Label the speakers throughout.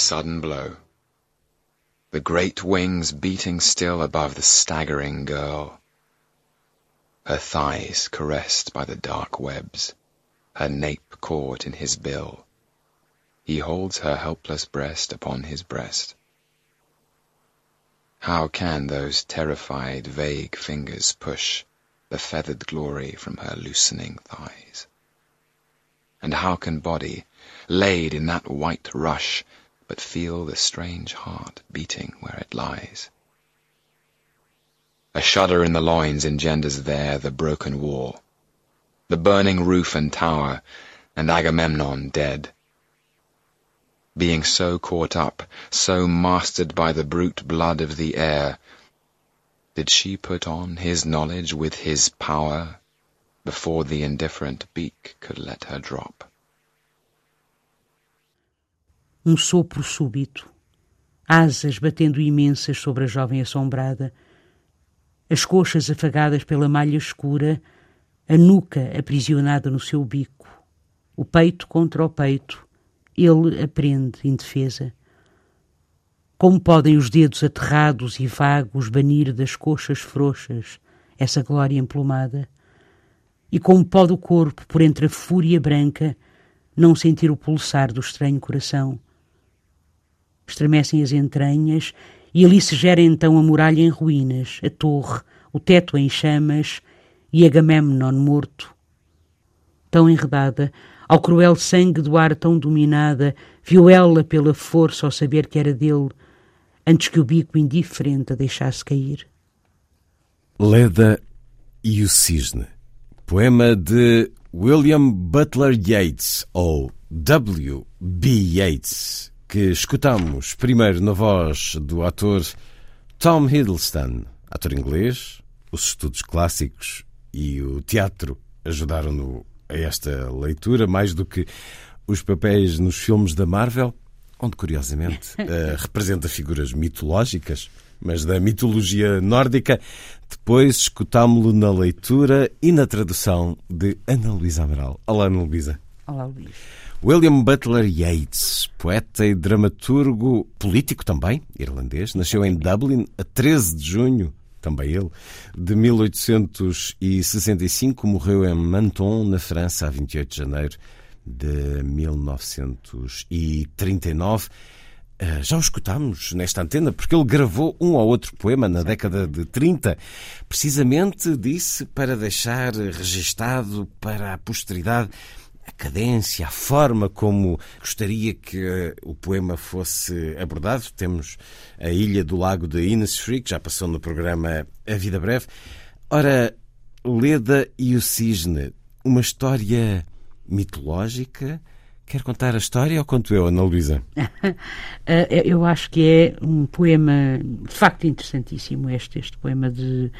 Speaker 1: Sudden blow. The great wings beating still above the staggering girl. Her thighs caressed by the dark webs, her nape caught in his bill. He holds her helpless breast upon his breast. How can those terrified, vague fingers push the feathered glory from her loosening thighs? And how can body, laid in that white rush, but feel the strange heart beating where it lies? A shudder in the loins engenders there the broken wall, the burning roof and tower, and Agamemnon dead. Being so caught up, so mastered by the brute blood of the air, did she put on his knowledge with his power before the indifferent beak could let her drop?
Speaker 2: Um sopro súbito, asas batendo imensas sobre a jovem assombrada, as coxas afagadas pela malha escura, a nuca aprisionada no seu bico, o peito contra o peito, ele aprende indefesa. Como podem os dedos aterrados e vagos banir das coxas frouxas essa glória emplumada? E como pode o corpo, por entre a fúria branca, não sentir o pulsar do estranho coração? Estremecem as entranhas e ali se gera então a muralha em ruínas, a torre, o teto em chamas e Agamemnon morto. Tão enredada, ao cruel sangue do ar tão dominada, viu ela pela força ao saber que era dele, antes que o bico indiferente a deixasse cair.
Speaker 3: Leda e o Cisne, poema de William Butler Yeats, ou W. B. Yeats, que escutamos primeiro na voz do ator Tom Hiddleston, ator inglês, os estudos clássicos e o teatro ajudaram-no a esta leitura, mais do que os papéis nos filmes da Marvel, onde, curiosamente, uh, representa figuras mitológicas, mas da mitologia nórdica. Depois escutámo-lo na leitura e na tradução de Ana Luísa Amaral. Olá, Ana Luísa.
Speaker 2: Olá, Luís.
Speaker 3: William Butler Yeats, poeta e dramaturgo, político também, irlandês, nasceu em Dublin a 13 de junho, também ele, de 1865, morreu em Menton, na França, a 28 de janeiro de 1939. Uh, já o escutámos nesta antena, porque ele gravou um ou outro poema na década de 30, precisamente disse para deixar registado para a posteridade a cadência, a forma como gostaria que uh, o poema fosse abordado. Temos a Ilha do Lago de Innisfree, que já passou no programa A Vida Breve. Ora, Leda e o Cisne, uma história mitológica. Quer contar a história ou conto eu, Ana Luísa?
Speaker 2: eu acho que é um poema de facto interessantíssimo este, este poema de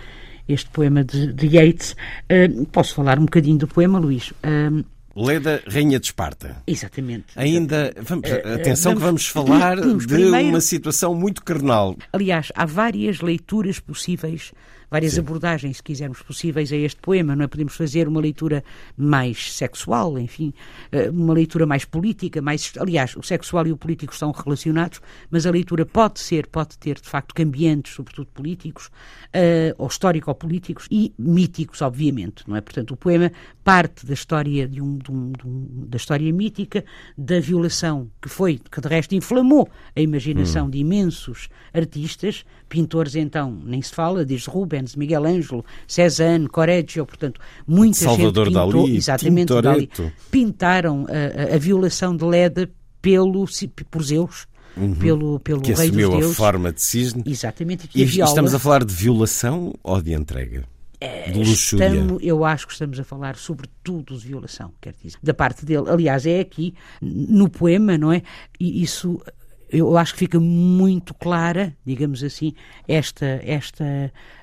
Speaker 2: este poema de, de Yeats. Uh, posso falar um bocadinho do poema, Luís? Uh,
Speaker 3: Leda, Rainha de Esparta.
Speaker 2: Exatamente.
Speaker 3: Ainda, vamos, atenção vamos, que vamos falar vamos de primeiro, uma situação muito carnal.
Speaker 2: Aliás, há várias leituras possíveis várias Sim. abordagens, se quisermos, possíveis a este poema. Não é? Podemos fazer uma leitura mais sexual, enfim, eh, uma leitura mais política, mais. Aliás, o sexual e o político estão relacionados, mas a leitura pode ser, pode ter, de facto, cambiantes, sobretudo políticos, uh, ou histórico-políticos e míticos, obviamente, não é? Portanto, o poema parte da história de um, de um, de um, da história mítica da violação que foi, que de resto inflamou a imaginação hum. de imensos artistas, pintores então, nem se fala, desde Rubens Miguel Ângelo, Cézanne, Correggio, portanto, muita
Speaker 3: Salvador
Speaker 2: gente pintou,
Speaker 3: Dali,
Speaker 2: exatamente, Dali, pintaram a, a, a, violação de Leda pelo, por Zeus, pelo, pelo
Speaker 3: que
Speaker 2: rei
Speaker 3: assumiu
Speaker 2: dos
Speaker 3: a
Speaker 2: deuses.
Speaker 3: forma de cisne.
Speaker 2: Exatamente.
Speaker 3: E
Speaker 2: a viola-
Speaker 3: estamos a falar de violação ou de entrega? de luxúria.
Speaker 2: Estamos, eu acho que estamos a falar sobretudo de violação, quer dizer, da parte dele. Aliás, é aqui, no poema, não é? E isso, eu acho que fica muito clara, digamos assim, esta, esta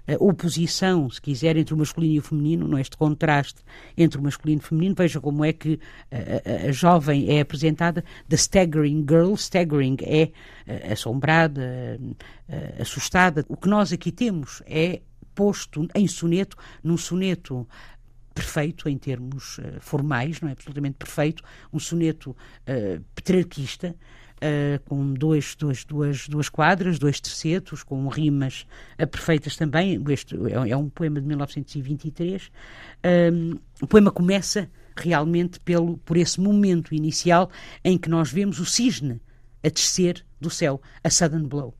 Speaker 2: eh, oposição, se quiser, entre o masculino e o feminino, é? este contraste entre o masculino e o feminino. Veja como é que a, a- a jovem é apresentada, the staggering girl, staggering é eh, assombrada, eh, assustada. O que nós aqui temos é posto em soneto, num soneto perfeito em termos eh, formais, não é absolutamente perfeito, um soneto eh, petrarquista, eh, com dois, dois, duas, duas quadras, dois tercetos, com rimas perfeitas também. Este é, é um poema de 1923. Um, o poema começa realmente pelo, por esse momento inicial em que nós vemos o cisne a descer do céu, a sudden blow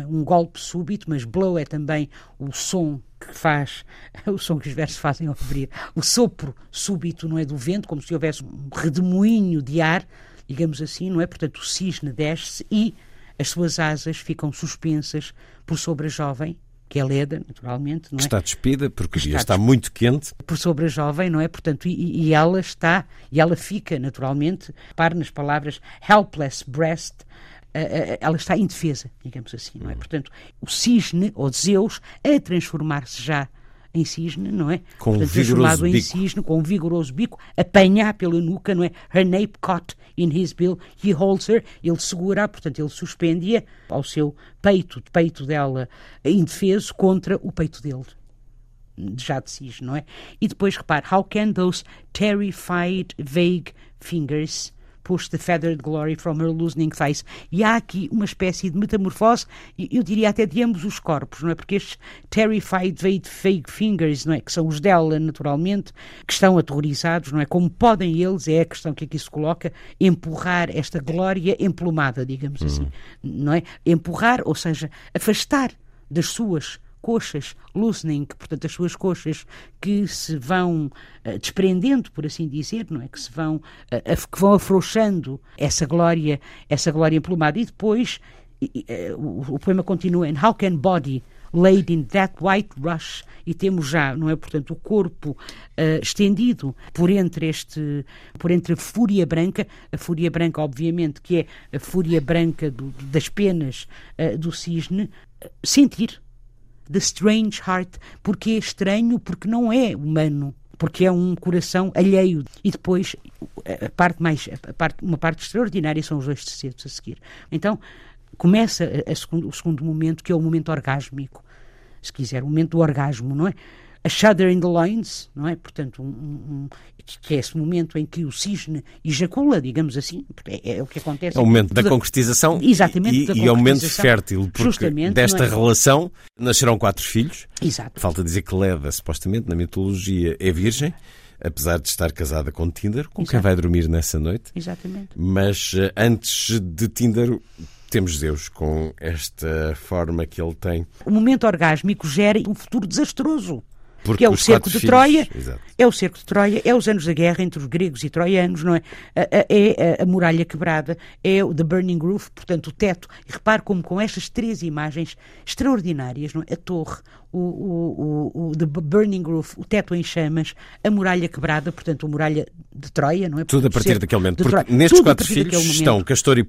Speaker 2: é? um golpe súbito, mas blow é também o som que faz, o som que os versos fazem ao abrir, o sopro súbito, não é, do vento, como se houvesse um redemoinho de ar, digamos assim, não é? Portanto, o cisne desce e as suas asas ficam suspensas por sobre a jovem, que é Leda, naturalmente, não é?
Speaker 3: Está despida porque
Speaker 2: Está
Speaker 3: está muito quente.
Speaker 2: por sobre a jovem, não é? Portanto, e, e ela está, e ela fica, naturalmente, para nas palavras helpless breast, ela está indefesa, digamos assim, não é? Portanto, o cisne, ou Zeus, a transformar-se já em cisne, não é?
Speaker 3: Com um
Speaker 2: Portanto,
Speaker 3: vigoroso
Speaker 2: transformado em
Speaker 3: bico.
Speaker 2: cisne, com um vigoroso bico, apanhar pela nuca, não é? Her nape caught in his bill, he holds her, ele segura, portanto, ele suspende-a ao seu peito, peito dela indefeso, contra o peito dele já de cisne, não é? E depois repare, how can those terrified vague fingers push the feathered glory from her loosening thighs? E há aqui uma espécie de metamorfose, eu diria até de ambos os corpos, não é? Porque estes terrified vague, vague fingers, não é? Que são os dela, naturalmente, que estão aterrorizados, não é? Como podem eles, é a questão que aqui se coloca, empurrar esta glória emplumada, digamos assim, não é? Empurrar, ou seja, afastar das suas coxas loosening, portanto, as suas coxas que se vão eh, desprendendo, por assim dizer, não é? Que se vão, af- que vão afrouxando essa glória, essa glória emplumada. E depois eh, o, o poema continua em How can body laid in that white rush e temos já, não é, portanto, o corpo eh, estendido por entre este, por entre a fúria branca, a fúria branca, obviamente, que é a fúria branca do- das penas eh, do cisne, sentir The Strange Heart, porque é estranho, porque não é humano, porque é um coração alheio. E depois, a parte mais, a parte, uma parte extraordinária são os dois terceiros a seguir. Então, começa a- a segundo- o segundo momento, que é o momento orgásmico, se quiser, o momento do orgasmo, não é? A shudder in the loins, não é? Portanto, um, um- que é esse momento em que o cisne ejacula, digamos assim, é, é o que acontece.
Speaker 3: É o momento da concretização
Speaker 2: Exatamente,
Speaker 3: e,
Speaker 2: da
Speaker 3: e é o momento fértil, porque
Speaker 2: Justamente,
Speaker 3: desta
Speaker 2: é?
Speaker 3: relação nascerão quatro filhos.
Speaker 2: Exato.
Speaker 3: Falta dizer que Leda, supostamente, na mitologia, é virgem, apesar de estar casada com Tinder, com quem vai dormir nessa noite.
Speaker 2: Exatamente.
Speaker 3: Mas eh, antes de Tinder, temos Zeus, com esta forma que ele tem.
Speaker 2: o momento orgásmico gera um futuro desastroso.
Speaker 3: Porque
Speaker 2: que é o cerco de
Speaker 3: filhos-
Speaker 2: Troia,
Speaker 3: Exato.
Speaker 2: é o cerco de Troia, é os anos da guerra entre os gregos e troianos, não é? É a, a muralha quebrada, é o The Burning Roof, portanto o teto. E repare como com estas três imagens extraordinárias, não é? A torre, o, o, o, o The Burning Roof, o teto em chamas, a muralha quebrada, portanto a muralha de Troia, não é?
Speaker 3: Tudo a partir daquele momento. Porque nestes quatro filhos estão. Castor e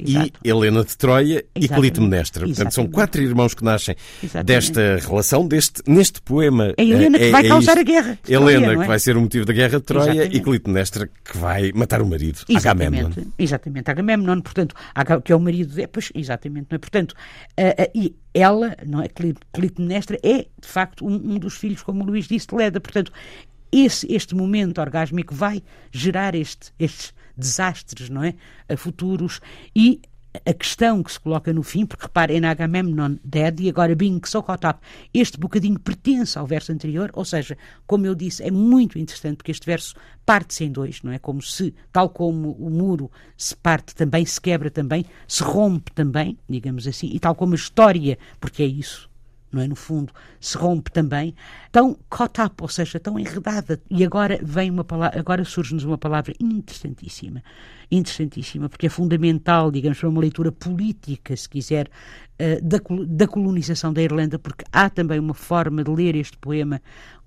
Speaker 2: Exato.
Speaker 3: e Helena de Troia e. Clitemnestra. Portanto, são quatro irmãos que nascem desta relação, deste, neste poema.
Speaker 2: É Helena
Speaker 3: eh,
Speaker 2: que vai
Speaker 3: é
Speaker 2: causar a guerra
Speaker 3: Helena,
Speaker 2: não é?
Speaker 3: que vai ser o motivo da guerra de Troia, e Clitemnestra, que vai matar o marido, Agamemnon.
Speaker 2: Exatamente, Agamemnon, portanto, que é o marido de, pois, exatamente, não é? Portanto, ah, ah, e ela, não é, Cli- Clitemnestra, é, de facto, um, um dos filhos, como o Luís disse, de Leda, portanto, esse, este momento orgásmico vai gerar este, estes desastres, não é, a futuros, e a questão que se coloca no fim, porque repare, em Agamemnon dead e agora being so caught up, este bocadinho pertence ao verso anterior, ou seja, como eu disse, é muito interessante porque este verso parte-se em dois, não é? Como se, tal como o muro se parte também, se quebra também, se rompe também, digamos assim, e tal como a história, porque é isso, não é? No fundo, se rompe também, tão caught up, ou seja, tão enredada. E agora vem uma palavra, agora surge-nos uma palavra interessantíssima, interessantíssima, porque é fundamental, digamos, para uma leitura política, se quiser, eh, da, da colonização da Irlanda, porque há também uma forma de ler este poema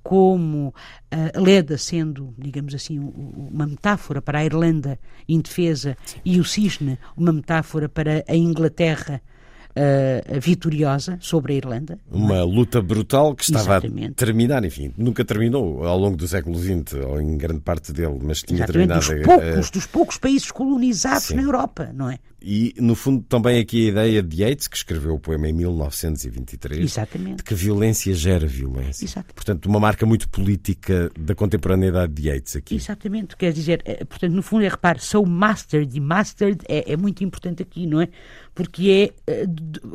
Speaker 2: como uh, Leda sendo, digamos assim, uma metáfora para a Irlanda indefesa e o cisne uma metáfora para a Inglaterra uh, vitoriosa sobre a Irlanda.
Speaker 3: Uma é? luta brutal que estava Exatamente. a terminar, enfim, nunca terminou ao longo do século XX, ou em grande parte dele, mas tinha Exatamente,
Speaker 2: terminado. Dos poucos, dos poucos países colonizados Sim. na Europa, não é?
Speaker 3: E, no fundo, também aqui a ideia de Yeats, que escreveu o poema em 1923,
Speaker 2: Exatamente.
Speaker 3: de que violência gera violência.
Speaker 2: Exato.
Speaker 3: Portanto, uma marca muito política da contemporaneidade de Yeats aqui.
Speaker 2: Exatamente, quer dizer, é, portanto, no fundo é, repare, so mastered, e mastered é, é muito importante aqui, não é? Porque é, é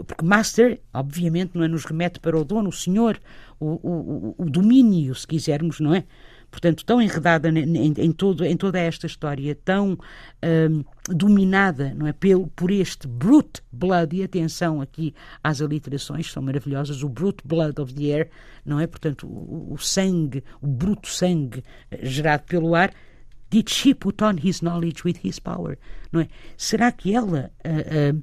Speaker 2: porque master, obviamente, não é, nos remete para o dono, o senhor, o, o, o domínio, se quisermos, não é? Portanto, tão enredada em, em, todo, em toda esta história, tão um, dominada não é, pelo, por este brute blood, e atenção aqui às aliterações, são maravilhosas, o brute blood of the air, não é? Portanto, o, o sangue, o bruto sangue eh, gerado pelo ar, Did she put on his knowledge with his power? Não é? Será que ela uh, uh,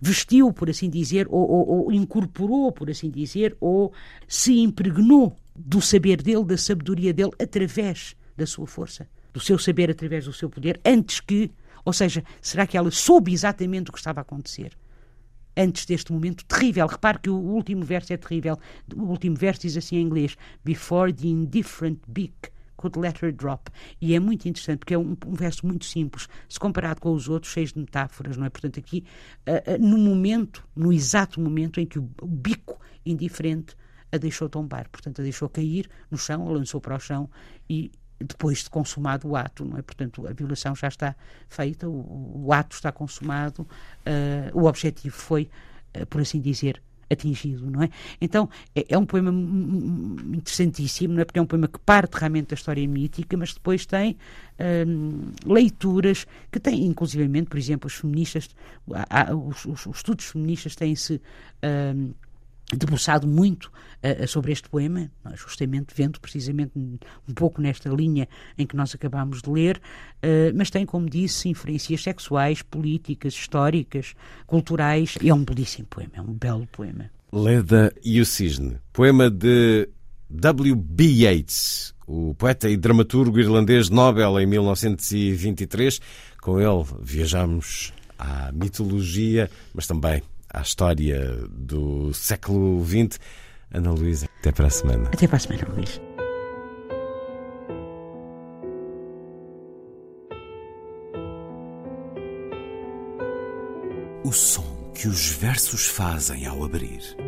Speaker 2: vestiu, por assim dizer, ou, ou, ou, incorporou, por assim dizer, ou se impregnou do saber dele, da sabedoria dele, através da sua força, do seu saber através do seu poder, antes que, ou seja, será que ela soube exatamente o que estava a acontecer? Antes deste momento terrível. Repare que o último verso é terrível. O último verso diz assim em inglês: Before the indifferent beak could let her drop. E é muito interessante, porque é um, um, verso muito simples, se comparado com os outros, cheios de metáforas, não é? Portanto, aqui, uh, uh, no momento, no exato momento em que o, o bico indiferente a deixou tombar, portanto, a deixou cair no chão, a lançou para o chão e depois de consumado o ato, não é? Portanto, a violação já está feita, o, o ato está consumado, uh, o objetivo foi, uh, por assim dizer, atingido, não é? Então, é, é, um poema interessantíssimo, não é? Porque é um poema que parte realmente da história mítica, mas depois tem uh, leituras que têm, inclusivamente, por exemplo, os feministas, há, os, os, os, estudos feministas têm-se uh, debruçado muito uh, sobre este poema, justamente vendo precisamente um pouco nesta linha em que nós acabamos de ler, uh, mas tem, como disse, inferências sexuais, políticas, históricas, culturais, e é um belíssimo poema, é um belo poema.
Speaker 3: Leda e o Cisne, poema de W.B. Yeats, o poeta e dramaturgo irlandês Nobel em 1923. Com ele viajamos à mitologia, mas também à história do século XX. Ana Luísa, até para a semana.
Speaker 2: Até para a semana, Luís.
Speaker 4: O som que os versos fazem ao abrir.